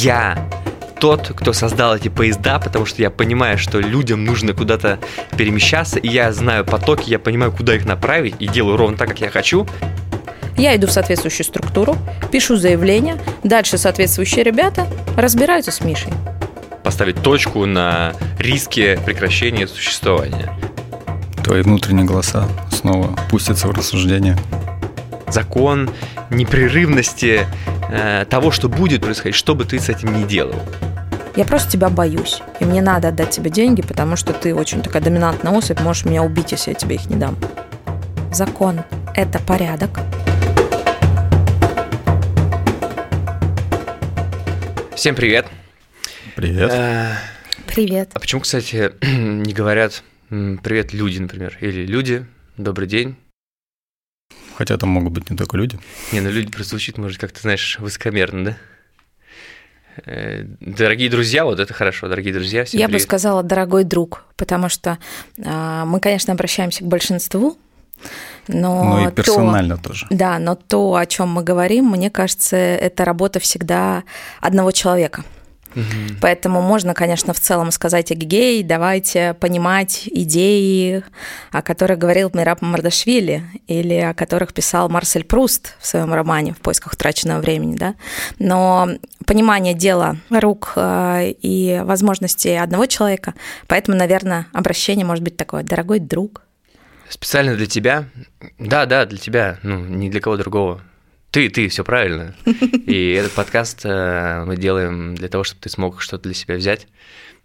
я тот, кто создал эти поезда, потому что я понимаю, что людям нужно куда-то перемещаться, и я знаю потоки, я понимаю, куда их направить, и делаю ровно так, как я хочу. Я иду в соответствующую структуру, пишу заявление, дальше соответствующие ребята разбираются с Мишей. Поставить точку на риске прекращения существования. Твои внутренние голоса снова пустятся в рассуждение. Закон непрерывности э, того, что будет происходить, что бы ты с этим ни делал. Я просто тебя боюсь. И мне надо отдать тебе деньги, потому что ты очень такая доминантная особь, можешь меня убить, если я тебе их не дам. Закон – это порядок. Всем привет. Привет. Э, Привет. А почему, кстати, не говорят привет люди, например, или люди, добрый день? Хотя там могут быть не только люди. Не, ну люди просто звучит, может, как-то, знаешь, высокомерно, да? Э, Дорогие друзья, вот это хорошо, дорогие друзья, всем Я бы привет. сказала, дорогой друг, потому что а, мы, конечно, обращаемся к большинству, но Ну и то- персонально тоже. Да, но то, о чем мы говорим, мне кажется, это работа всегда одного человека. Мгм. Поэтому можно, конечно, в целом сказать гей, давайте понимать идеи, о которых говорил Мираб Мардашвили, или о которых писал Марсель Пруст в своем романе «В поисках утраченного времени». Да? Но понимание дела рук э, и возможностей одного человека, поэтому, наверное, обращение может быть такое «дорогой друг». Специально для тебя? Да, да, для тебя, ну, не для кого другого. Ты, ты, все правильно. И этот подкаст э, мы делаем для того, чтобы ты смог что-то для себя взять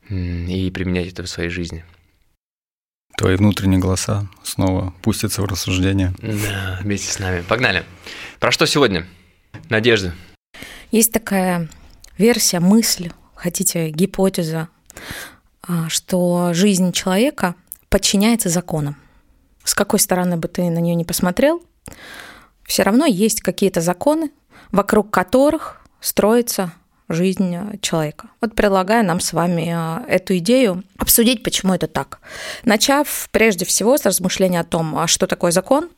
и применять это в своей жизни. Твои внутренние голоса снова пустятся в рассуждение. Да, вместе с нами. Погнали. Про что сегодня? Надежда. Есть такая версия, мысль, хотите, гипотеза, а, что жизнь человека подчиняется законам. С какой стороны бы ты на нее не посмотрел, все равно есть какие-то законы, вокруг которых строится жизнь э, человека. Вот предлагаю нам с вами э, эту идею обсудить, почему это так. Начав прежде всего с размышления о том, а что такое закон,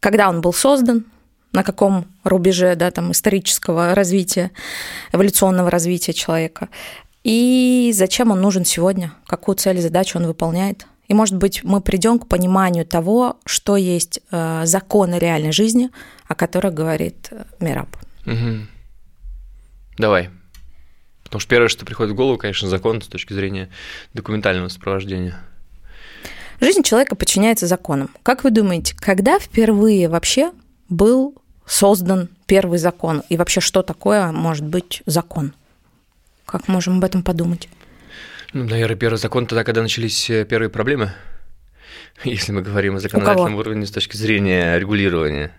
когда он был создан, на каком рубеже да, там, исторического развития, эволюционного развития человека, и зачем он нужен сегодня, какую цель и задачу он выполняет. И, может быть, мы придем к пониманию того, что есть э, законы реальной жизни, о которых говорит э, Мираб. Мгм. Давай. Потому что первое, что приходит в голову, конечно, закон с точки зрения документального сопровождения. Жизнь человека подчиняется законам. Как вы думаете, когда впервые вообще был создан первый закон? И вообще, что такое может быть закон? Как можем об этом подумать? Ну, наверное, первый закон тогда, когда начались э, первые проблемы, если мы говорим о законодательном уровне с точки зрения регулирования.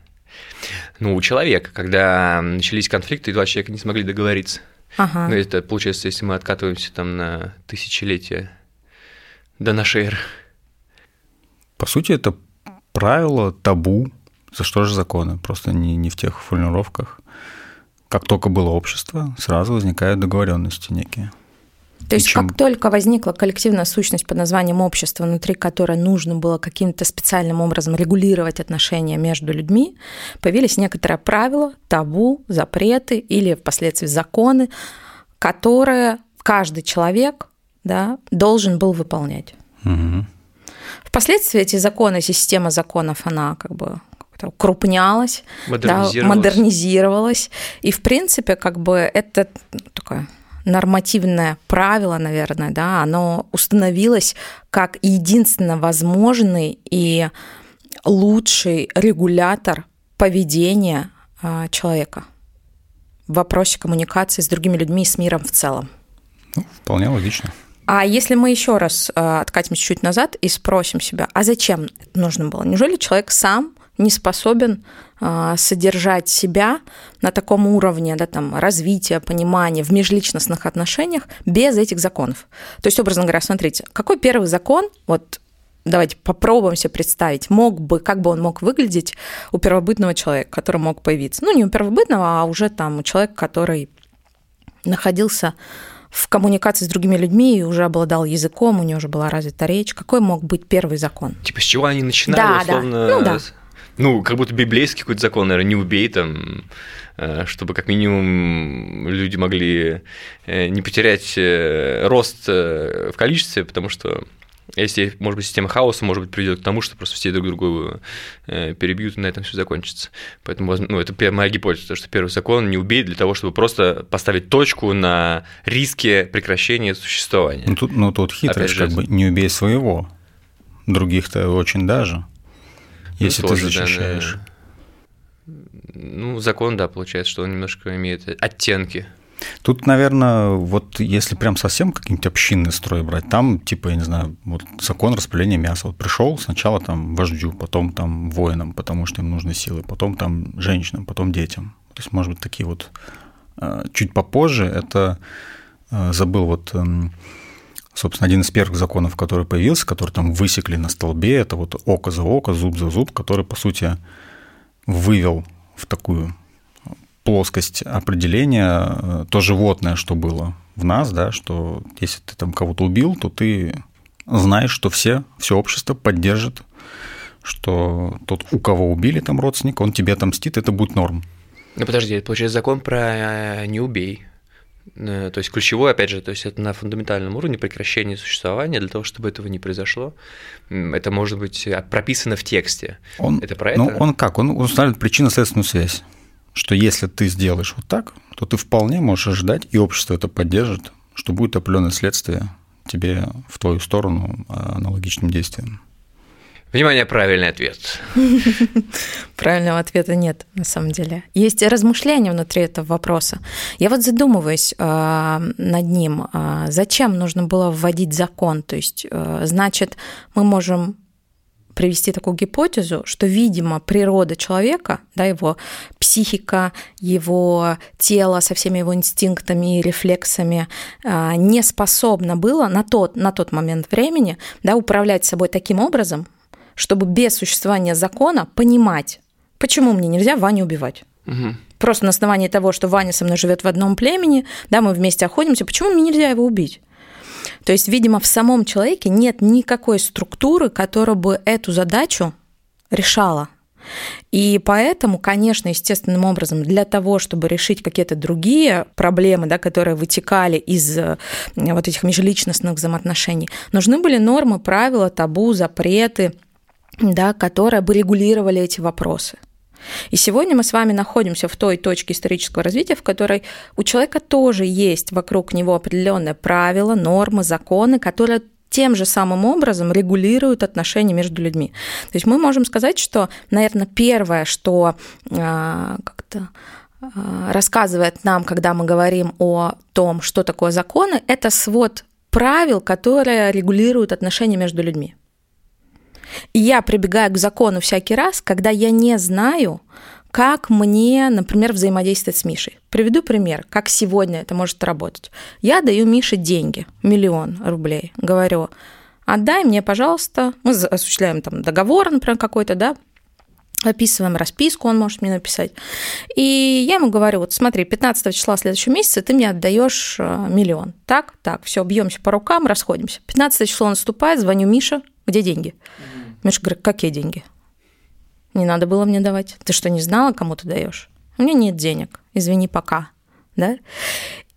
Ну, у человека, когда начались конфликты, и два человека не смогли договориться. Ага. Ну, это получается, если мы откатываемся там на тысячелетия до нашей эры. По сути, это правило, табу. За что же законы? Просто не, не в тех формулировках. Как только было общество, сразу возникают договоренности некие. То есть, чем- как только возникла коллективная сущность под названием общество, внутри которой нужно было каким-то специальным образом регулировать отношения между людьми, появились некоторые правила, табу, запреты или впоследствии законы, которые каждый человек да, должен был выполнять. Мгм. Впоследствии эти законы, система законов, она как бы укрупнялась, да, Модернизировалось. модернизировалась. И, в принципе, как бы это такое нормативное правило, наверное, да, оно установилось как единственно возможный и лучший регулятор поведения а, человека в вопросе коммуникации с другими людьми и с миром в целом. Ну, вполне логично. А если мы еще раз э, откатимся чуть назад и спросим себя, а зачем это нужно было? Неужели человек сам не способен содержать себя на таком уровне да, там, развития, понимания в межличностных отношениях без этих законов? То есть, образно говоря, смотрите, какой первый закон, вот давайте попробуем себе представить, мог бы, как бы он мог выглядеть у первобытного человека, который мог появиться? Ну, не у первобытного, а уже там у человека, который находился в коммуникации с другими людьми и уже обладал языком, у него уже была развита речь. Какой мог быть первый закон? Типа, с чего они начинали, Да, да. условно, Ну да. Ну, как будто библейский какой-то закон, наверное, не убей там, э, чтобы как минимум люди могли э, не потерять э, рост в количестве, потому что если, может быть, система хаоса, может быть, приведет к тому, что просто все друг друга перебьют, и на этом все закончится. Поэтому, ну, это моя гипотеза, что первый закон не убей для того, чтобы просто поставить точку на риске прекращения существования. Ну, тут, ну, тут хитрость, же, как бы не убей своего, других-то очень даже если ну, ты защищаешь. Да, ну, закон, да, получается, что он немножко имеет оттенки. Тут, наверное, вот если прям совсем какие-нибудь общинные строи брать, там, типа, я не знаю, вот закон распыления мяса. Вот пришел сначала там вождю, потом там воинам, потому что им нужны силы, потом там женщинам, потом детям. То есть, может быть, такие вот э, чуть попозже это э, забыл вот эм, Собственно, один из первых законов, который появился, который там высекли на столбе, это вот око за око, зуб за зуб, который, по сути, вывел в такую плоскость определения э, то животное, что было в нас, да, что если ты там кого-то убил, то ты знаешь, что все, все общество поддержит, что тот, у кого убили там родственник, он тебе отомстит, это будет норм. Ну подожди, это получается закон про не убей. Э, то есть ключевое, опять же, то есть это на фундаментальном уровне прекращение существования для того, чтобы этого не произошло. Это может быть а, прописано в тексте. Он, это про ну, это? Он как? Он устанавливает причинно-следственную связь. Что если ты сделаешь вот так, то ты вполне можешь ожидать, и общество это поддержит, что будет определенное следствие тебе в твою сторону а, аналогичным действием. Внимание, правильный ответ. Правильного ответа нет, на самом деле. Есть размышления внутри этого вопроса. Я вот задумываюсь э, над ним. Э, зачем нужно было вводить закон? То есть, э, значит, мы можем привести такую гипотезу, что, видимо, природа человека, да, его психика, его тело со всеми его инстинктами и рефлексами не способна была на тот, на тот момент времени да, управлять собой таким образом, чтобы без существования закона понимать, почему мне нельзя Ваню убивать. Угу. Просто на основании того, что Ваня со мной живет в одном племени, да, мы вместе охотимся, почему мне нельзя его убить? То есть, видимо, в самом человеке нет никакой структуры, которая бы эту задачу решала. И поэтому, конечно, естественным образом, для того, чтобы решить какие-то другие проблемы, да, которые вытекали из э, вот этих межличностных взаимоотношений, нужны были нормы, правила, табу, запреты, да, которые бы регулировали эти вопросы. И сегодня мы с вами находимся в той точке исторического развития, в которой у человека тоже есть вокруг него определенные правила, нормы, законы, которые тем же самым образом регулируют отношения между людьми. То есть мы можем сказать, что, наверное, первое, что а, как-то а, рассказывает нам, когда мы говорим о том, что такое законы, это свод правил, которые регулируют отношения между людьми. И я прибегаю к закону всякий раз, когда я не знаю, как мне, например, взаимодействовать с Мишей. Приведу пример, как сегодня это может работать. Я даю Мише деньги, миллион рублей, говорю, отдай мне, пожалуйста, мы осуществляем там договор, например, какой-то, да, описываем расписку, он может мне написать. И я ему говорю, вот смотри, 15 числа следующего месяца ты мне отдаешь э, миллион. Так, так, все, бьемся по рукам, расходимся. 15 число наступает, звоню Мише, где деньги? Угу. Миша говорит, какие деньги? Не надо было мне давать. Ты что, не знала, кому ты даешь? У меня нет денег. Извини, пока. Да?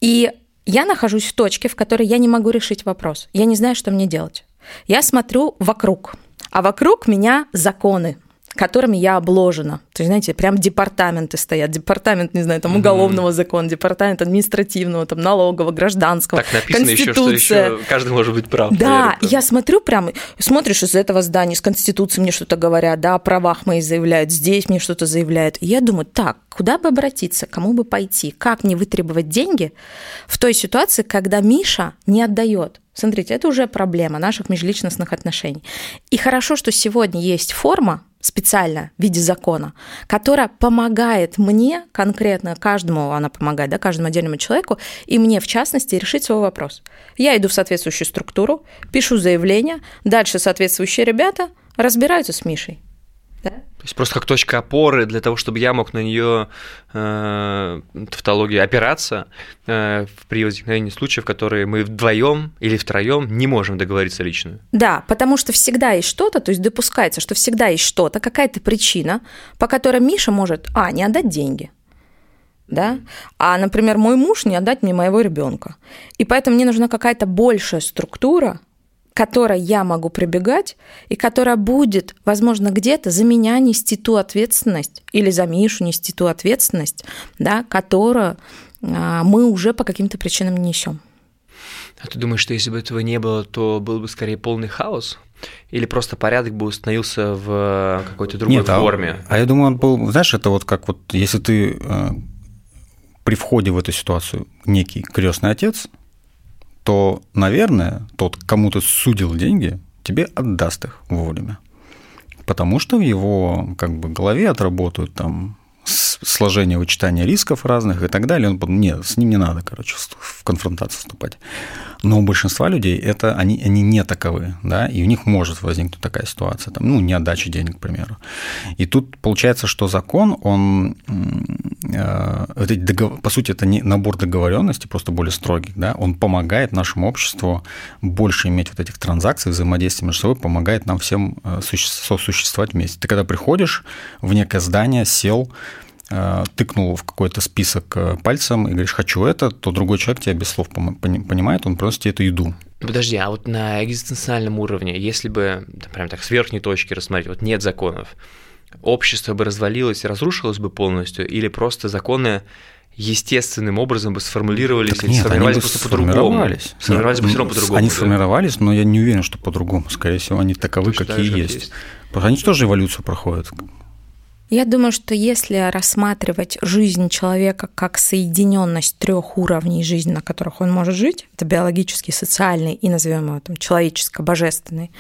И я нахожусь в точке, в которой я не могу решить вопрос. Я не знаю, что мне делать. Я смотрю вокруг, а вокруг меня законы, которыми я обложена. То есть, знаете, прям департаменты стоят. Департамент, не знаю, там уголовного mm-hmm. закона, департамент административного, там налогового, гражданского. Так написано еще, что еще каждый может быть прав. Да, наверное. я смотрю прям, смотришь из этого здания, с Конституции мне что-то говорят, да, о правах мои заявляют, здесь мне что-то заявляют. И я думаю, так, куда бы обратиться, кому бы пойти, как мне вытребовать деньги в той ситуации, когда Миша не отдает. Смотрите, это уже проблема наших межличностных отношений. И хорошо, что сегодня есть форма, специально в виде закона, которая помогает мне, конкретно каждому она помогает, да, каждому отдельному человеку, и мне, в частности, решить свой вопрос. Я иду в соответствующую структуру, пишу заявление, дальше соответствующие ребята разбираются с Мишей. Есть просто как точка опоры для того, чтобы я мог на нее э, тавтологии опираться э, при возникновении случаев, которые мы вдвоем или втроем не можем договориться лично. Да, потому что всегда есть что-то, то есть допускается, что всегда есть что-то, какая-то причина, по которой Миша может, а, не отдать деньги, да, а, например, мой муж не отдать мне моего ребенка. И поэтому мне нужна какая-то большая структура, которой я могу прибегать, и которая будет, возможно, где-то за меня нести ту ответственность или за Мишу нести ту ответственность, да, которую а, мы уже по каким-то причинам не несем. А ты думаешь, что если бы этого не было, то был бы скорее полный хаос? Или просто порядок бы установился в какой-то другой Нет, форме? А, а я думаю, он был, знаешь, это вот как вот, если ты э, при входе в эту ситуацию некий крестный отец, то, наверное, тот, кому ты судил деньги, тебе отдаст их вовремя. Потому что в его как бы, голове отработают там сложение вычитания рисков разных и так далее. Он подумал, нет, с ним не надо, короче, в конфронтацию вступать. Но у большинства людей это, они, они не таковы, да, и у них может возникнуть такая ситуация, там, ну, не отдача денег, к примеру. И тут получается, что закон, он, э, по сути, это не набор договоренностей, просто более строгих, да, он помогает нашему обществу больше иметь вот этих транзакций, взаимодействия между собой, помогает нам всем э, сосуществовать вместе. Ты когда приходишь в некое здание, сел, тыкнул в какой-то список э, пальцем и говоришь, хочу это, то другой человек тебя без слов понимает, он просто тебе эту еду. Подожди, а вот на экзистенциальном уровне, если бы, прям так с верхней точки рассмотреть, вот нет законов, общество бы развалилось и разрушилось бы полностью, или просто законы естественным образом бы сформулировались так или нет, сформировались они просто по-другому. Сформировались бы все равно по-другому. Они да? сформировались, но я не уверен, что по-другому. Скорее всего, они таковы, Точно какие есть. есть. Они тоже эволюцию проходят. Я думаю, что если рассматривать жизнь человека как соединенность трех уровней жизни, на которых он может жить, это биологический, социальный и, назовем его там, человеческо-божественный,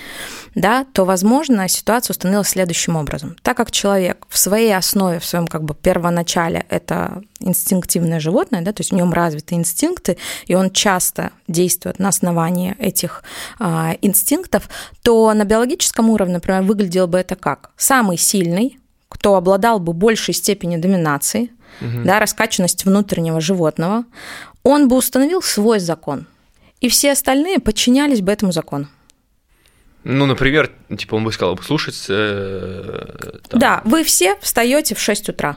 да, то, возможно, ситуация установилась следующим образом. Так как человек в своей основе, в своем как бы первоначале это инстинктивное животное, да, то есть в нем развиты инстинкты, и он часто действует на основании этих э, инстинктов, то на биологическом уровне, например, выглядело бы это как самый сильный, кто обладал бы большей степенью доминации, угу. да, раскачанность внутреннего животного, он бы установил свой закон, и все остальные подчинялись бы этому закону. Ну, например, типа он бы сказал, слушать... Э, Да, вы все встаете в 6 утра.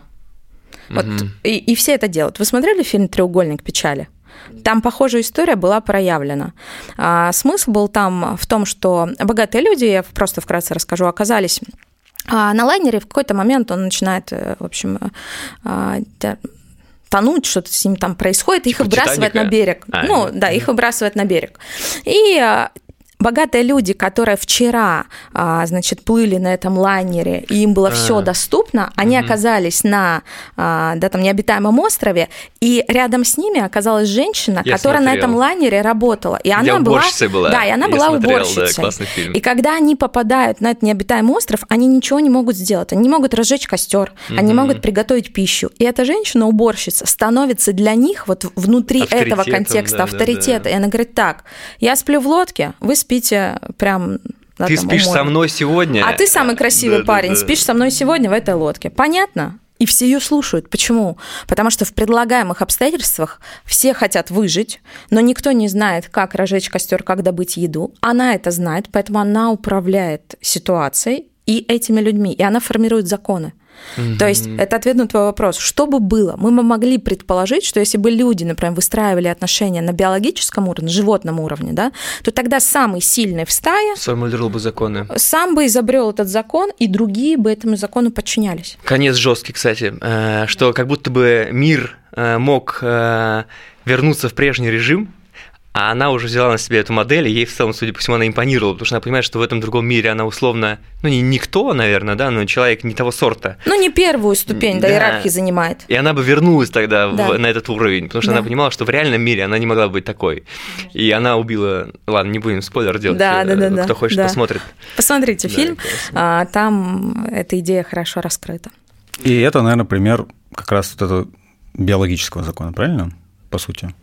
Вот, угу. и, и все это делают. Вы смотрели фильм «Треугольник печали»? Там похожая история была проявлена. А, смысл был там в том, что богатые люди, я просто вкратце расскажу, оказались а на лайнере в какой-то момент он начинает, э, в общем, э, тонуть, что-то с ним там происходит, их типа выбрасывает Титаника? на берег. А, ну, да, их выбрасывает на берег. И э, богатые люди, которые вчера, а, значит, плыли на этом лайнере, и им было а, все доступно, они угу. оказались на, а, да, там, необитаемом острове, и рядом с ними оказалась женщина, Я которая смотрел. на этом лайнере работала. И она была, была. Да, и она Я была смотрел, уборщицей. Да. И когда они попадают на этот необитаемый остров, они ничего не могут сделать. Они не могут разжечь костер, угу. они могут приготовить пищу. И эта женщина-уборщица становится для них вот внутри этого контекста да, авторитета. Да, да. И она говорит, так, я сплю в лодке, вы спите спите прям да, ты там, спишь со мной сегодня. А ты самый красивый да, парень, да, да. спишь со мной сегодня в этой лодке. Понятно? И все ее слушают. Почему? Потому что в предлагаемых обстоятельствах все хотят выжить, но никто не знает, как разжечь костер, как добыть еду. Она это знает, поэтому она управляет ситуацией и этими людьми, и она формирует законы. Угу. То есть это ответ на твой вопрос. Что бы было? Мы бы могли предположить, что если бы люди, например, выстраивали отношения на биологическом уровне, животном уровне, да, то тогда самый сильный в стае сформулировал бы законы. Сам бы изобрел этот закон, и другие бы этому закону подчинялись. Конец жесткий, кстати, э, что как будто бы мир э, мог э, вернуться в прежний режим, а она уже взяла на себя эту модель, и ей в целом, судя по всему, она импонировала, потому что она понимает, что в этом другом мире она условно, ну, не никто, наверное, да, но человек не того сорта. Ну, не первую ступень, да, да иерархии занимает. И она бы вернулась тогда да. в, на этот уровень, потому что да. она понимала, что в реальном мире она не могла быть такой. И она убила, ладно, не будем спойлер делать, да, да, да, кто да, хочет, да. посмотрит. Посмотрите да, фильм, а, там эта идея хорошо раскрыта. И это, наверное, пример как раз вот этого биологического закона, правильно? По сути.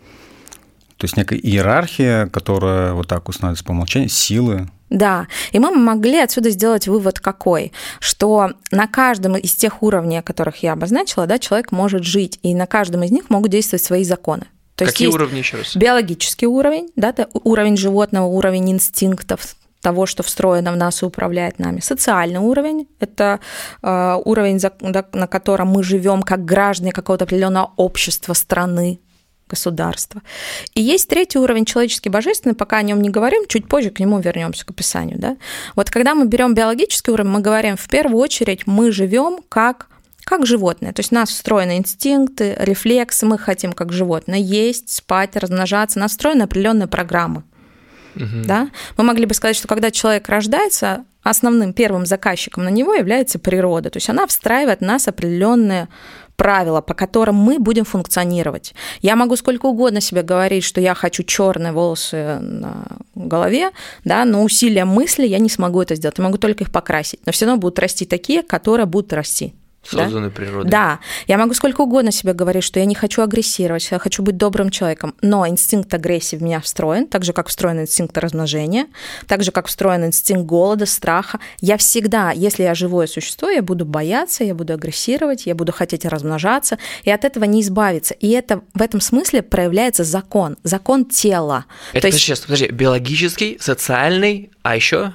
То есть некая иерархия, которая вот так устанавливается по умолчанию, силы, Да, и мы могли отсюда сделать вывод какой, что на каждом из тех уровней, о которых я обозначила, да, человек может жить, и на каждом из них могут действовать свои законы. То Какие есть уровни еще раз? Биологический уровень, да, уровень животного, уровень инстинктов, того, что встроено в нас и управляет нами. Социальный уровень – это э, уровень, на котором мы живем как граждане какого-то определенного общества, страны, государства. И есть третий уровень человеческий божественный, пока о нем не говорим, чуть позже к нему вернемся к описанию. Да? Вот когда мы берем биологический уровень, мы говорим, в первую очередь мы живем как как животное. То есть у нас встроены инстинкты, рефлексы, мы хотим как животное есть, спать, размножаться, нас встроены определенные программы. Угу. Да? Мы могли бы сказать, что когда человек рождается, основным первым заказчиком на него является природа. То есть она встраивает в нас определенные правила, по которым мы будем функционировать. Я могу сколько угодно себе говорить, что я хочу черные волосы на голове, да, но усилием мысли я не смогу это сделать. Я могу только их покрасить. Но все равно будут расти такие, которые будут расти. Созданы да? природой. Да. Я могу сколько угодно себе говорить, что я не хочу агрессировать, я хочу быть добрым человеком, но инстинкт агрессии в меня встроен, так же, как встроен инстинкт размножения, так же, как встроен инстинкт голода, страха. Я всегда, если я живое существо, я буду бояться, я буду агрессировать, я буду хотеть размножаться, и от этого не избавиться. И это в этом смысле проявляется закон, закон тела. Это, То есть... сейчас, подожди, биологический, социальный, а еще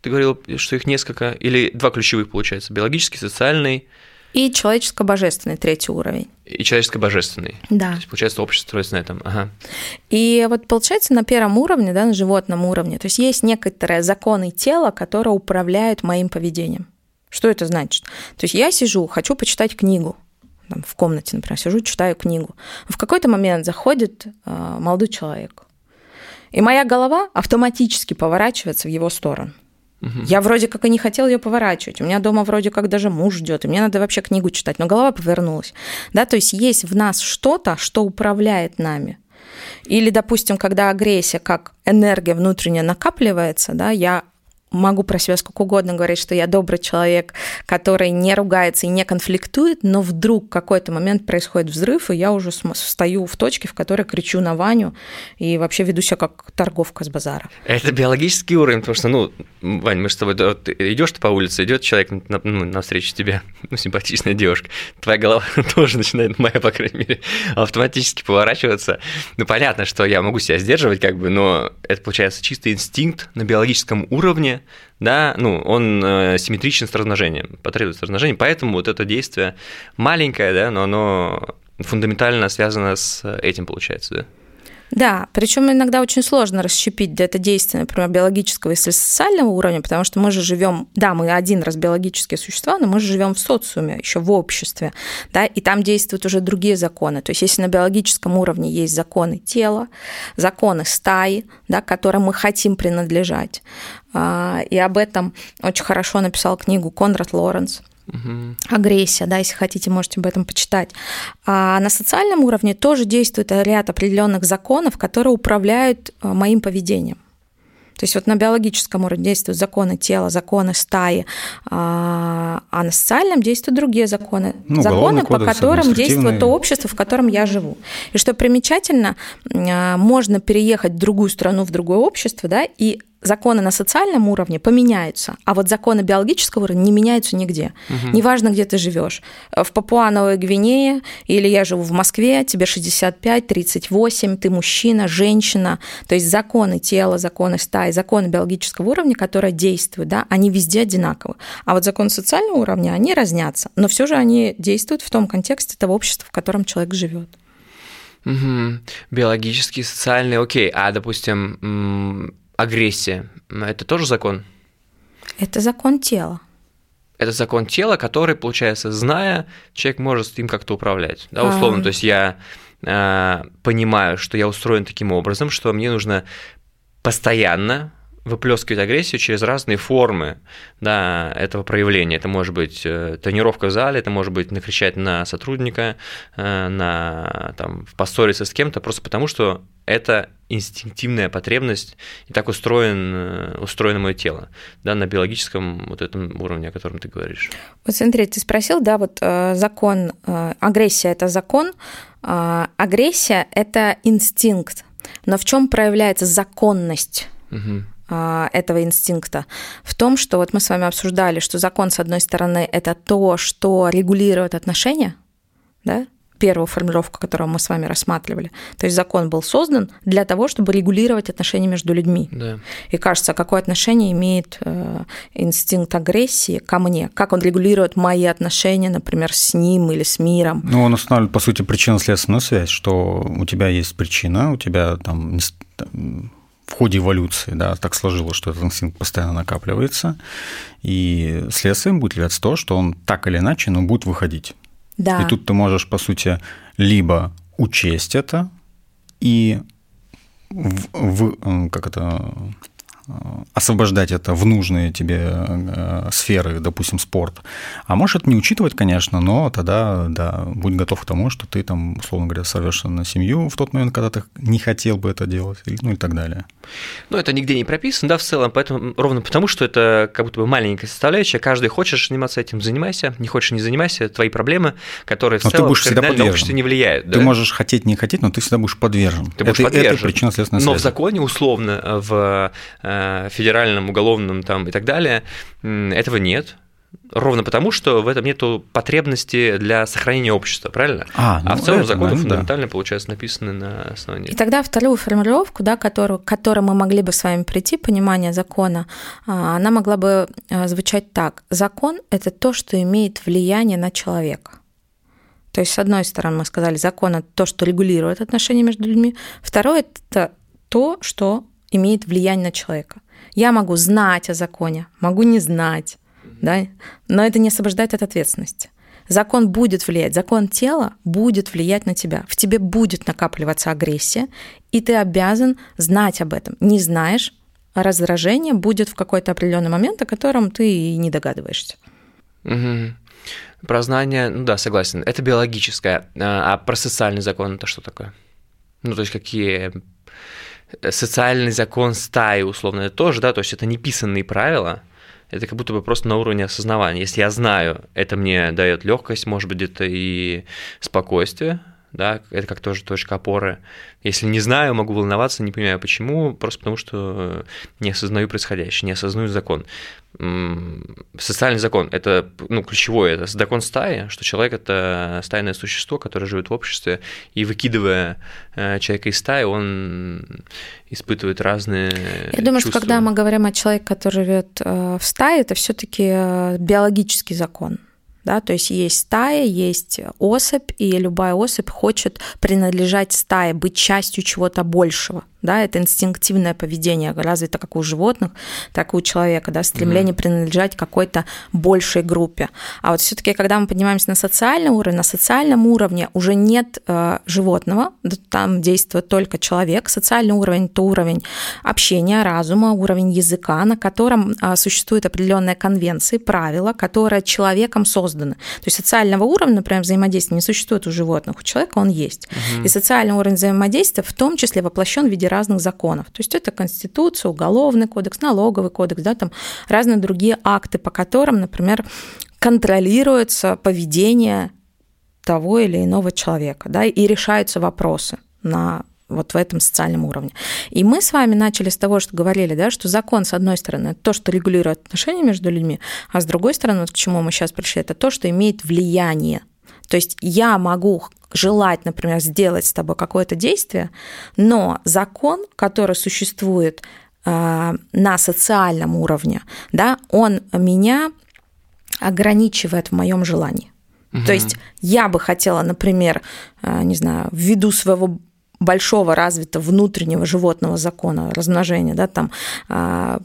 ты говорил, что их несколько, или два ключевых получается, биологический, социальный, и человеческо-божественный третий уровень. И человеческо-божественный. Да. То есть, получается, общество строится на этом. Ага. И вот получается на первом уровне, да, на животном уровне, то есть есть некоторые законы тела, которые управляют моим поведением. Что это значит? То есть я сижу, хочу почитать книгу, там, в комнате, например, сижу, читаю книгу. В какой-то момент заходит э, молодой человек, и моя голова автоматически поворачивается в его сторону. Угу. Я вроде как и не хотел ее поворачивать. У меня дома вроде как даже муж ждет, и мне надо вообще книгу читать, но голова повернулась. Да, то есть есть в нас что-то, что управляет нами. Или, допустим, когда агрессия как энергия внутренняя накапливается, да, я могу про себя сколько угодно говорить, что я добрый человек, который не ругается и не конфликтует, но вдруг какой-то момент происходит взрыв, и я уже стою в точке, в которой кричу на Ваню и вообще веду себя как торговка с базара. Это биологический уровень, потому что, ну, Вань, мы с тобой вот, идешь по улице, идет человек на, ну, навстречу тебе, ну, симпатичная девушка, твоя голова тоже начинает, моя, по крайней мере, автоматически поворачиваться. Ну, понятно, что я могу себя сдерживать, как бы, но это получается чистый инстинкт на биологическом уровне, да, ну, он э, симметричен с размножением, потребует с размножением, поэтому вот это действие маленькое, да, но оно фундаментально связано с этим, получается, да? Да, причем иногда очень сложно расщепить это действие, например, биологического и социального уровня, потому что мы же живем, да, мы один раз биологические существа, но мы же живем в социуме, еще в обществе, да, и там действуют уже другие законы. То есть если на биологическом уровне есть законы тела, законы стаи, да, к которым мы хотим принадлежать, а, и об этом очень хорошо написал книгу Конрад Лоренс, Угу. Агрессия, да, если хотите, можете об этом почитать. А на социальном уровне тоже действует ряд определенных законов, которые управляют э, моим поведением. То есть вот на биологическом уровне действуют законы тела, законы стаи, а, а на социальном действуют другие законы. Ну, законы, по которым действует то общество, в котором я живу. И что примечательно, а, можно переехать в другую страну, в другое общество, да, и законы на социальном уровне поменяются, а вот законы биологического уровня не меняются нигде. Угу. Неважно, где ты живешь. В Папуановой Гвинее или я живу в Москве, тебе 65, 38, ты мужчина, женщина. То есть законы тела, законы стаи, законы биологического уровня, которые действуют, да, они везде одинаковы. А вот законы социального уровня, они разнятся, но все же они действуют в том контексте того общества, в котором человек живет. Угу. Биологический, социальный, окей. А, допустим, агрессия – это тоже закон? Это закон тела. Это закон тела, который, получается, зная, человек может им как-то управлять. Да, условно, а... то есть я э, понимаю, что я устроен таким образом, что мне нужно постоянно выплескивать агрессию через разные формы да, этого проявления. Это может быть э, тренировка в зале, это может быть накричать на сотрудника, э, на, там, поссориться с кем-то, просто потому что это инстинктивная потребность, и так устроен, э, устроено мое тело, да, на биологическом вот этом уровне, о котором ты говоришь. Вот смотри, ты спросил, да, вот закон, агрессия – это закон, агрессия – это инстинкт, но в чем проявляется законность? Угу этого инстинкта в том, что вот мы с вами обсуждали, что закон, с одной стороны, это то, что регулирует отношения, да, первую формулировку, которую мы с вами рассматривали. То есть закон был создан для того, чтобы регулировать отношения между людьми. Да. И кажется, какое отношение имеет э, инстинкт агрессии ко мне? Как он регулирует мои отношения, например, с ним или с миром? Ну, он устанавливает, по сути, причинно-следственную связь, что у тебя есть причина, у тебя там в ходе эволюции, да, так сложилось, что этот инстинкт постоянно накапливается, и следствием будет являться то, что он так или иначе, но будет выходить. Да. И тут ты можешь, по сути, либо учесть это и в, в, как это Э, освобождать это в нужные тебе э, сферы, допустим, спорт. А можешь это не учитывать, конечно, но тогда, да, будь готов к тому, что ты там, условно говоря, сорвешься на семью в тот момент, когда ты не хотел бы это делать, ну и так далее. Ну, это нигде не прописано, да, в целом, поэтому ровно потому, что это как будто бы маленькая составляющая, каждый хочешь заниматься этим, занимайся, не хочешь, не занимайся, это твои проблемы, которые в но целом ты будешь всегда подвержен. не влияют. Ты да? можешь хотеть, не хотеть, но ты всегда будешь подвержен. Ты будешь это, подвержен. Это причинно-следственная Но связь. в законе условно в Э, федеральном, уголовном там и так далее, этого нет. Ровно потому, что в этом нет потребности для сохранения общества, правильно? А, ну а в целом это, законы ну, фундаментально, да. получается, написаны на основании. И тогда вторую формулировку, да, которую, к которой мы могли бы с вами прийти, понимание закона, а, она могла бы а, звучать так. Закон – это то, что имеет влияние на человека. То есть, с одной стороны, мы сказали, закон – это то, что регулирует отношения между людьми. Второе – это то, что имеет влияние на человека. Я могу знать о законе, могу не знать, да? но это не освобождает от ответственности. Закон будет влиять, закон тела будет влиять на тебя. В тебе будет накапливаться агрессия, и ты обязан знать об этом. Не знаешь, раздражение будет в какой-то определенный момент, о котором ты и не догадываешься. Угу. Про знание, ну да, согласен, это биологическое. А, а про социальный закон это что такое? Ну, то есть какие социальный закон стаи, условно, это тоже, да, то есть это не писанные правила, это как будто бы просто на уровне осознавания. Если я знаю, это мне дает легкость, может быть, это и спокойствие, да, это как тоже точка опоры. Если не знаю, могу волноваться, не понимаю почему, просто потому что не осознаю происходящее, не осознаю закон. Социальный закон – это ну, ключевое, это закон стаи, что человек – это стайное существо, которое живет в обществе, и выкидывая э, человека из стаи, он испытывает разные Я думаю, чувства. что когда мы говорим о человеке, который живет э, в стае, это все таки э, биологический закон – да, то есть есть стая, есть особь, и любая особь хочет принадлежать стае, быть частью чего-то большего. Да, это инстинктивное поведение, развито как у животных, так и у человека, да, стремление mm-hmm. принадлежать какой-то большей группе. А вот все-таки, когда мы поднимаемся на социальный уровень, на социальном уровне уже нет э, животного, там действует только человек. Социальный уровень это уровень общения, разума, уровень языка, на котором э, существуют определенные конвенции, правила, которые человеком созданы. То есть социального уровня, например, взаимодействия не существует у животных, у человека он есть. Mm-hmm. И социальный уровень взаимодействия в том числе воплощен в виде разных законов. То есть это Конституция, Уголовный кодекс, Налоговый кодекс, да, там разные другие акты, по которым, например, контролируется поведение того или иного человека, да, и решаются вопросы на вот в этом социальном уровне. И мы с вами начали с того, что говорили, да, что закон, с одной стороны, то, что регулирует отношения между людьми, а с другой стороны, вот к чему мы сейчас пришли, это то, что имеет влияние. То есть я могу желать, например, сделать с тобой какое-то действие, но закон, который существует э, на социальном уровне, да, он меня ограничивает в моем желании. Угу. То есть я бы хотела, например, э, не знаю, ввиду своего большого развитого внутреннего животного закона размножения, да, там а,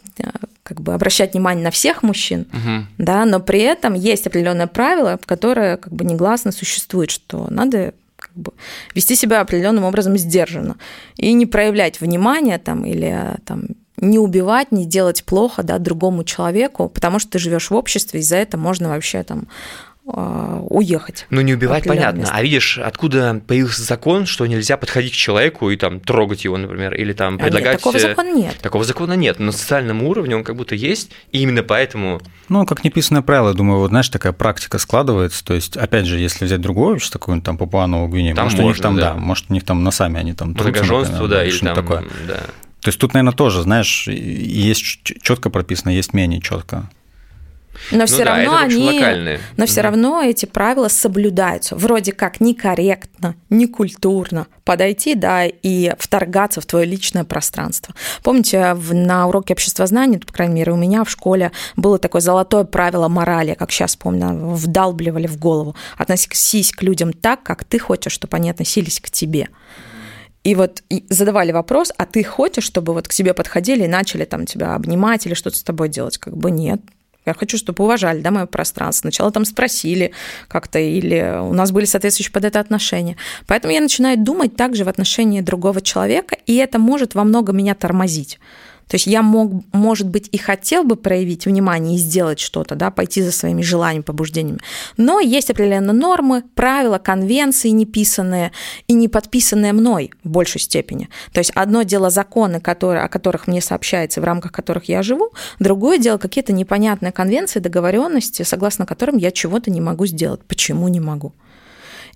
как бы обращать внимание на всех мужчин, угу. да, но при этом есть определенное правило, которое как бы негласно существует, что надо как бы вести себя определенным образом сдержанно и не проявлять внимания там или там не убивать, не делать плохо да, другому человеку, потому что ты живешь в обществе, и за это можно вообще там уехать. Ну, не убивать, понятно. Место. А видишь, откуда появился закон, что нельзя подходить к человеку и там трогать его, например, или там предлагать... А нет, такого закона нет. Такого закона нет. Но на социальном уровне он как будто есть, и именно поэтому... Ну, как неписанное правило, думаю, вот, знаешь, такая практика складывается. То есть, опять же, если взять другое общество, какое-нибудь там Папуа Новую Гвинею, там может, можно, у них там, да. да, может, у них там носами они там... Многоженство, да, или там... такое. Да. То есть тут, наверное, тоже, знаешь, есть четко прописано, есть менее четко. Но Ну все да, равно это, общем, они, локальные. но все Мгм. равно эти правила соблюдаются. Вроде как некорректно, некультурно подойти, да, и вторгаться в твое личное пространство. Помните, в- на уроке обществознания, по крайней мере, у меня в школе было такое золотое правило морали, как сейчас помню, вдалбливали в голову. Относись к людям так, как ты хочешь, чтобы они относились к тебе. И вот и задавали вопрос, а ты хочешь, чтобы вот к тебе подходили и начали там тебя обнимать или что-то с тобой делать? Как бы нет. Я хочу, чтобы уважали, да, мое пространство. Сначала там спросили как-то, или у нас были соответствующие под это отношения. Поэтому я начинаю думать также в отношении другого человека, и это может во многом меня тормозить. То есть я мог, может быть, и хотел бы проявить внимание и сделать что-то, да, пойти за своими желаниями, побуждениями. Но есть определенные нормы, правила, конвенции неписанные и не подписанные мной в большей степени. То есть одно дело законы, которые, о которых мне сообщается, в рамках которых я живу, другое дело какие-то непонятные конвенции, договоренности, согласно которым я чего-то не могу сделать. Почему не могу?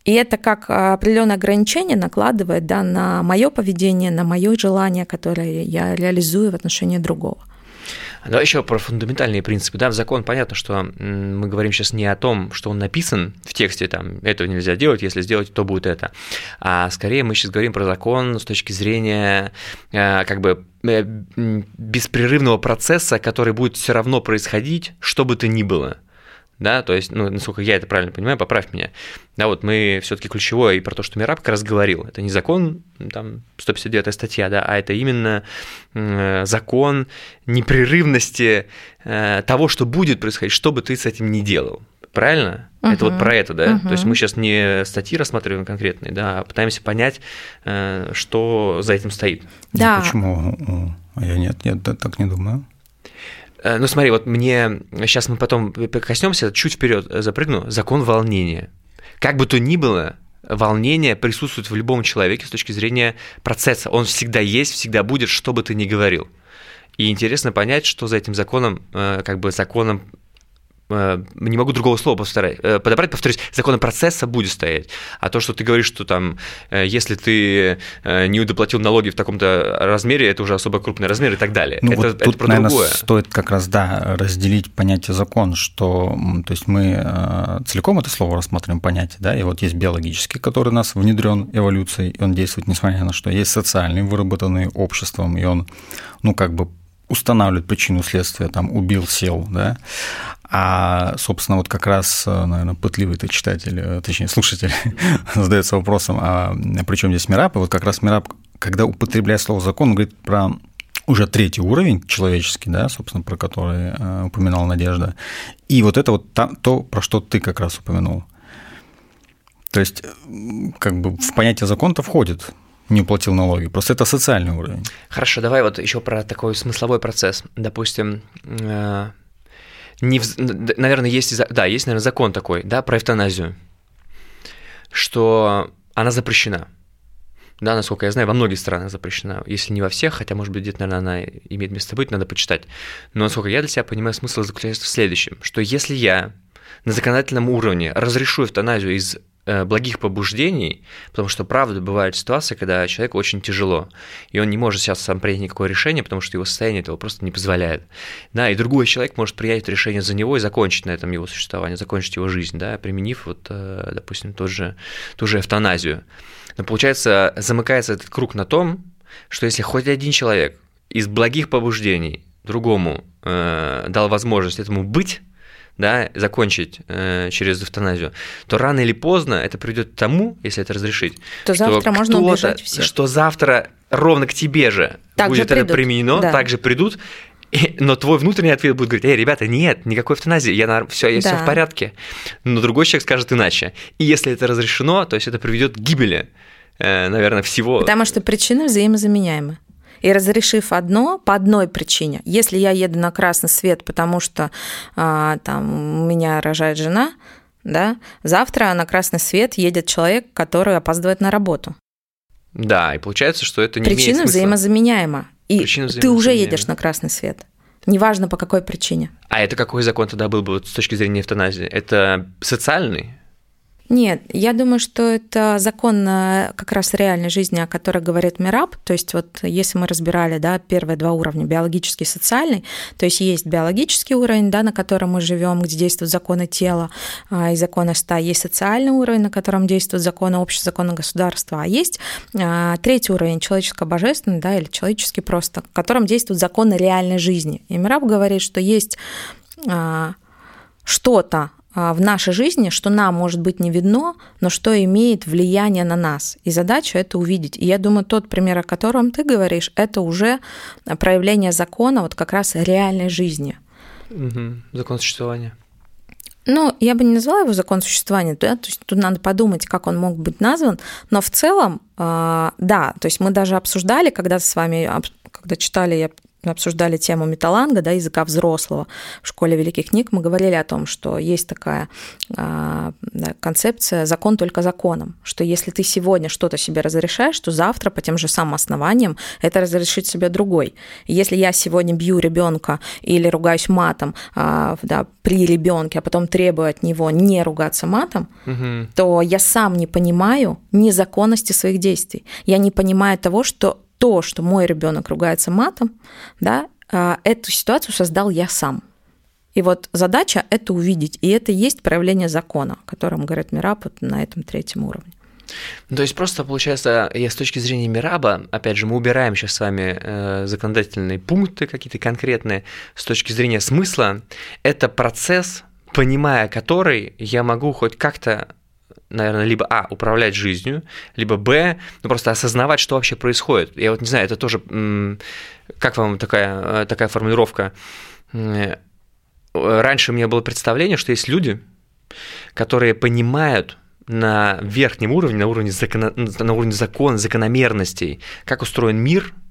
И это как определенное ограничение накладывает да, на мое поведение, на мое желание, которое я реализую в отношении другого. Давай еще про фундаментальные принципы. Да, в закон понятно, что мы говорим сейчас не о том, что он написан в тексте, там, этого нельзя делать, если сделать, то будет это. А скорее мы сейчас говорим про закон с точки зрения э, как бы э, беспрерывного процесса, который будет все равно происходить, что бы то ни было. Да, то есть, ну, насколько я это правильно понимаю, поправь меня. Да, вот мы все-таки ключевое и про то, что Мираб как раз говорил. Это не закон, там, 159 статья, да, а это именно э, закон непрерывности э, того, что будет происходить, что бы ты с этим ни делал. Правильно? Это вот про это, да? Мгм. То есть мы сейчас не статьи рассматриваем конкретные, да, а пытаемся понять, э, что за этим стоит. Да. Ну, почему? А я нет, я так не думаю. Э, Ну смотри, вот мне сейчас мы потом коснемся, чуть вперед запрыгну. Закон волнения. Как бы то ни было, волнение присутствует в любом человеке с точки зрения процесса. Он всегда есть, всегда будет, что бы ты ни говорил. И интересно понять, что за этим законом, э, как бы законом э, не могу другого слова повторять, э, подобрать, повторюсь, законом процесса будет стоять. А то, что ты говоришь, что там, э, если ты э, не удоплатил налоги в таком-то размере, это уже особо крупный размер и так далее. Ну, это, вот это тут, про наверное, другое. стоит как раз, да, разделить понятие закон, что, то есть мы э, целиком это слово рассматриваем понятие, да, и вот есть биологический, который у нас внедрен эволюцией, и он действует несмотря на что. Есть социальный, выработанный обществом, и он, ну, как бы устанавливает причину следствия, там, убил, сел, да, а, собственно, вот как раз, наверное, пытливый ты читатель, э, точнее, слушатель задается вопросом, а при чем здесь Мираб? И вот как раз Мираб, когда употребляет слово закон, он говорит про уже третий уровень человеческий, да, собственно, про который э, упоминала Надежда. И вот это вот то, про что ты как раз упомянул. То есть, э, как бы в понятие закон-то входит не уплатил налоги. Просто это социальный уровень. Хорошо, давай вот еще про такой смысловой процесс. Допустим, э, не наверное, есть, да, есть, наверное, закон такой, да, про эвтаназию, что она запрещена. Да, насколько я знаю, во многих странах запрещена. Если не во всех, хотя, может быть, где-то, наверное, она имеет место быть, надо почитать. Но насколько я для себя понимаю, смысл заключается в следующем, что если я на законодательном уровне разрешу эвтаназию из благих побуждений, потому что, правда, бывает ситуация, когда человеку очень тяжело, и он не может сейчас сам принять никакое решение, потому что его состояние этого просто не позволяет. Да, и другой человек может принять это решение за него и закончить на этом его существование, закончить его жизнь, да, применив, вот, э, допустим, тот же, ту же эвтаназию. Но получается, замыкается этот круг на том, что если хоть один человек из благих побуждений другому э, дал возможность этому быть, да, закончить э, через эвтаназию, то рано или поздно это приведет к тому, если это разрешить, то что завтра можно убежать всех. Что завтра ровно к тебе же Так же будет это придут, применено, да. также придут, и- но твой внутренний ответ будет говорить, эй, ребята, нет, никакой эвтаназии, я все, я все Да. в порядке. Но другой человек скажет иначе. И если это разрешено, то есть это приведет к гибели, э, наверное, всего. Потому что причины взаимозаменяемы. И разрешив одно по одной причине, если я еду на красный свет, потому что а, там у меня рожает жена, да, завтра на красный свет едет человек, который опаздывает на работу. Да, и получается, что это не Причина имеет смысла. взаимозаменяема. И Причина ты уже взаимозаменяема. едешь на красный свет. Неважно по какой причине. А это какой закон тогда был бы вот с точки зрения эвтаназии? Это социальный? Нет, я думаю, что это закон э, как раз реальной жизни, о которой говорит Мираб. То есть вот если мы разбирали да, первые два уровня, биологический и социальный, то есть есть биологический уровень, да, на котором мы живем, где действуют законы тела а, и законы ста, есть социальный уровень, на котором действуют законы общества, законы государства, а есть а, третий уровень, человеческо-божественный, да, или человеческий просто, в котором действуют законы реальной жизни. И Мираб говорит, что есть а, что-то в нашей жизни, что нам может быть не видно, но что имеет влияние на нас. И задача это увидеть. И я думаю, тот пример, о котором ты говоришь, это уже проявление закона вот как раз реальной жизни. Угу. Закон существования. Ну, я бы не назвала его закон существования, да? то есть тут надо подумать, как он мог быть назван, но в целом, а, да, то есть мы даже обсуждали, когда с вами, когда читали, я обсуждали тему металланга, да, языка взрослого в школе великих книг, мы говорили о том, что есть такая а, концепция «закон только законом», что если ты сегодня что-то себе разрешаешь, то завтра по тем же самым основаниям это разрешит себе другой. Если я сегодня бью ребенка или ругаюсь матом а, да, при ребенке, а потом требую от него не ругаться матом, угу. то я сам не понимаю незаконности своих действий. Я не понимаю того, что то, что мой ребенок ругается матом, да, а, эту ситуацию создал я сам. И вот задача это увидеть, и это и есть проявление закона, о котором говорит Мираб вот на этом третьем уровне. Ну, то есть просто получается, я с точки зрения Мираба, опять же, мы убираем сейчас с вами э, законодательные пункты какие-то конкретные, с точки зрения смысла, это процесс, понимая который, я могу хоть как-то наверное, либо А, управлять жизнью, либо Б, ну просто осознавать, что вообще происходит. Я вот не знаю, это тоже, как вам такая, э, такая формулировка? Э, раньше у меня было представление, что есть люди, которые понимают на верхнем уровне, на уровне, закона, на уровне закона, закономерностей, как устроен мир –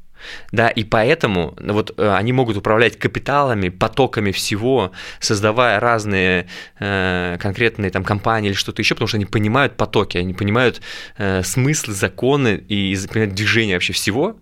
да, и поэтому ну, вот э, они могут управлять капиталами, потоками всего, создавая разные э, конкретные там компании или что-то еще, потому что они понимают потоки, они понимают э, смыслы, законы и понимают движение вообще всего,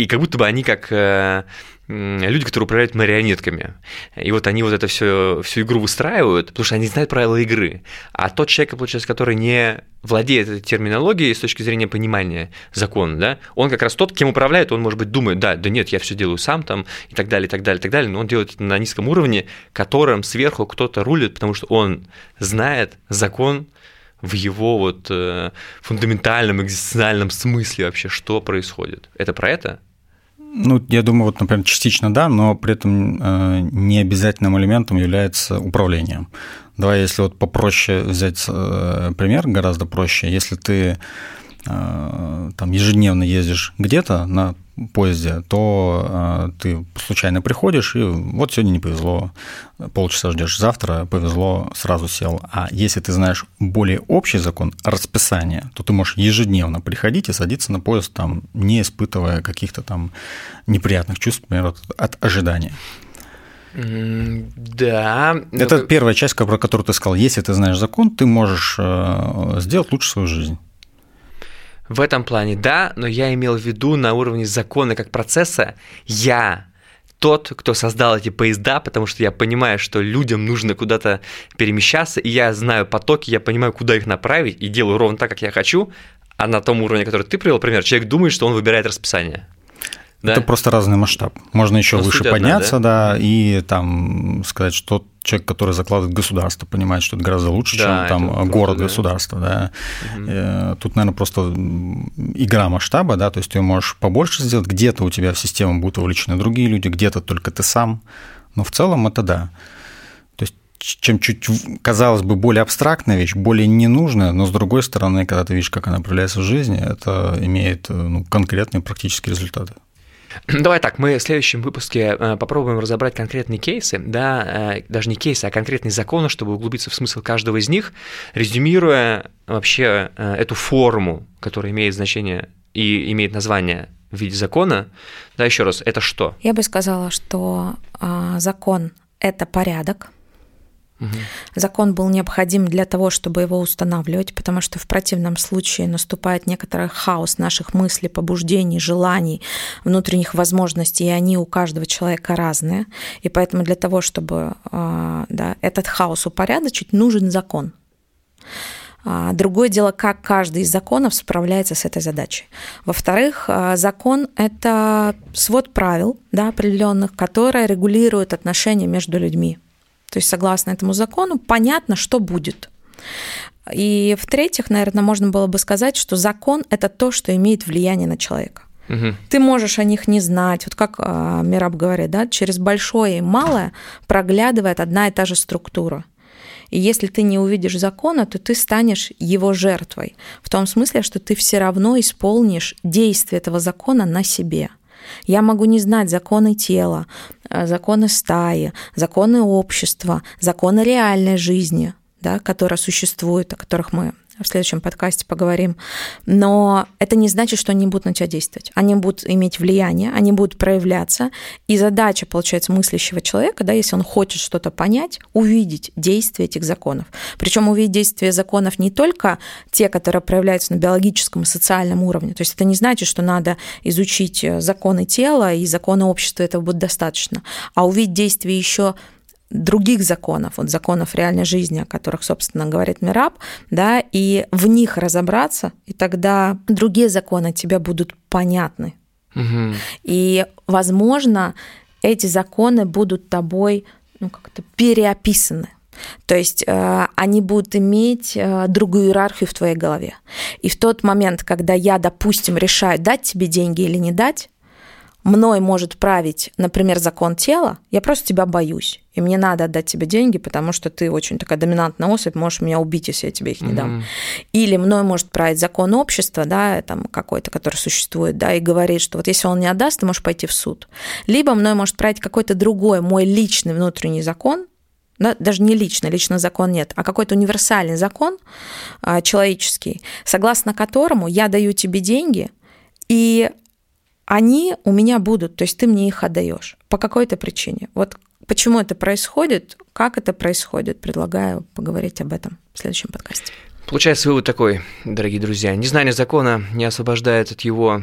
и как будто бы они как э, люди, которые управляют марионетками. И вот они вот это все, всю игру выстраивают, потому что они знают правила игры. А тот человек, получается, который не владеет этой терминологией с точки зрения понимания закона, да, он как раз тот, кем управляет, он, может быть, думает, да, да нет, я все делаю сам там, и так далее, и так далее, и так далее, но он делает это на низком уровне, которым сверху кто-то рулит, потому что он знает закон, в его вот э, фундаментальном, экзистенциальном смысле вообще, что происходит. Это про это? Ну, я думаю, вот, например, частично да, но при этом э, не обязательным элементом является управление. Давай, если вот попроще взять э, пример, гораздо проще. Если ты э, там ежедневно ездишь где-то на поезде, то э, ты случайно приходишь, и вот сегодня не повезло, полчаса ждешь, завтра повезло, сразу сел. А если ты знаешь более общий закон расписания, то ты можешь ежедневно приходить и садиться на поезд, там, не испытывая каких-то там неприятных чувств, например, от, от ожидания. Да. Это но... первая часть, про которую ты сказал. Если ты знаешь закон, ты можешь э, сделать лучше свою жизнь. В этом плане да, но я имел в виду на уровне закона как процесса. Я тот, кто создал эти поезда, потому что я понимаю, что людям нужно куда-то перемещаться, и я знаю потоки, я понимаю, куда их направить, и делаю ровно так, как я хочу, а на том уровне, который ты привел, например, человек думает, что он выбирает расписание. Да? Это просто разный масштаб. Можно еще Но выше подняться, одна, да? да, и там сказать, что человек, который закладывает государство, понимает, что это гораздо лучше, да, чем там город-государство, да. да. Угу. Тут, наверное, просто игра масштаба, да, то есть ты можешь побольше сделать, где-то у тебя в систему будут вовлечены другие люди, где-то только ты сам, но в целом это да. То есть чем чуть, казалось бы, более абстрактная вещь, более ненужная, но с другой стороны, когда ты видишь, как она проявляется в жизни, это имеет ну, конкретные практические результаты. Давай так, мы в следующем выпуске э, попробуем разобрать конкретные кейсы, да, э, даже не кейсы, а конкретные законы, чтобы углубиться в смысл каждого из них, резюмируя вообще э, эту форму, которая имеет значение и имеет название в виде закона. Да, еще раз, это что? Я бы сказала, что закон – это порядок, Закон был необходим для того, чтобы его устанавливать, потому что в противном случае наступает некоторый хаос наших мыслей, побуждений, желаний, внутренних возможностей, и они у каждого человека разные. И поэтому для того, чтобы а, да, этот хаос упорядочить, нужен закон. А, другое дело, как каждый из законов справляется с этой задачей. Во-вторых, а, закон – это свод правил да, определенных, которые регулируют отношения между людьми. То есть, согласно этому закону, понятно, что будет. И в-третьих, наверное, можно было бы сказать, что закон – это то, что имеет влияние на человека. Мгм. Ты можешь о них не знать. Вот как а, Мираб говорит, да, через большое и малое проглядывает одна и та же структура. И если ты не увидишь закона, то ты станешь его жертвой. В том смысле, что ты все равно исполнишь действие этого закона на себе. Я могу не знать законы тела, э, законы стаи, законы общества, законы реальной жизни, да, которые существуют, о которых мы в следующем подкасте поговорим. Но это не значит, что они будут на тебя действовать. Они будут иметь влияние, они будут проявляться. И задача, получается, мыслящего человека, да, если он хочет что-то понять, увидеть действие этих законов. Причем увидеть действие законов не только те, которые проявляются на биологическом и социальном уровне. То есть это не значит, что надо изучить э, законы тела и законы общества, этого будет достаточно. А увидеть действие еще других законов, вот законов реальной жизни, о которых, собственно, говорит Мираб, да, и в них разобраться, и тогда другие законы тебе будут понятны. Мгм. И, возможно, эти законы будут тобой ну, как-то переописаны. То есть э, они будут иметь э, другую иерархию в твоей голове. И в тот момент, когда я, допустим, решаю, дать тебе деньги или не дать, мной может править, например, закон тела, я просто тебя боюсь. И мне надо отдать тебе деньги, потому что ты очень такая доминантная особь, можешь меня убить, если я тебе их не дам. Мгм. Или мной может править закон общества, да, там какой-то, который существует, да, и говорит, что вот если он не отдаст, ты можешь пойти в суд. Либо мной может править какой-то другой, мой личный внутренний закон, да, даже не личный, личный закон нет, а какой-то универсальный закон а, человеческий, согласно которому я даю тебе деньги, и они у меня будут, то есть ты мне их отдаешь по какой-то причине. Вот почему это происходит, как это происходит, предлагаю поговорить об этом в следующем подкасте. Получается вывод такой, дорогие друзья. Незнание закона не освобождает от его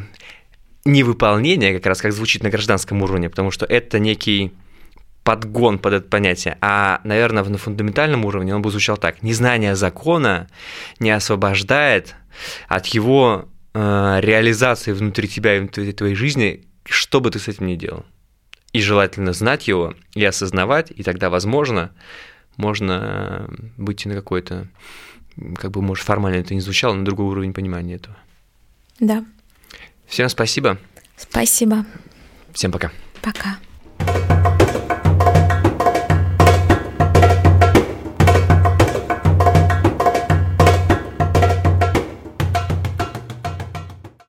невыполнения, как раз как звучит на гражданском уровне, потому что это некий подгон под это понятие. А, наверное, на фундаментальном уровне он бы звучал так. Незнание закона не освобождает от его реализации внутри тебя и внутри твоей жизни, что бы ты с этим ни делал. И желательно знать его и осознавать, и тогда, возможно, можно э, выйти на какой-то, как бы, может, формально это не звучало, на другой уровень понимания этого. Да, Всем спасибо. спасибо. Всем пока. Пока.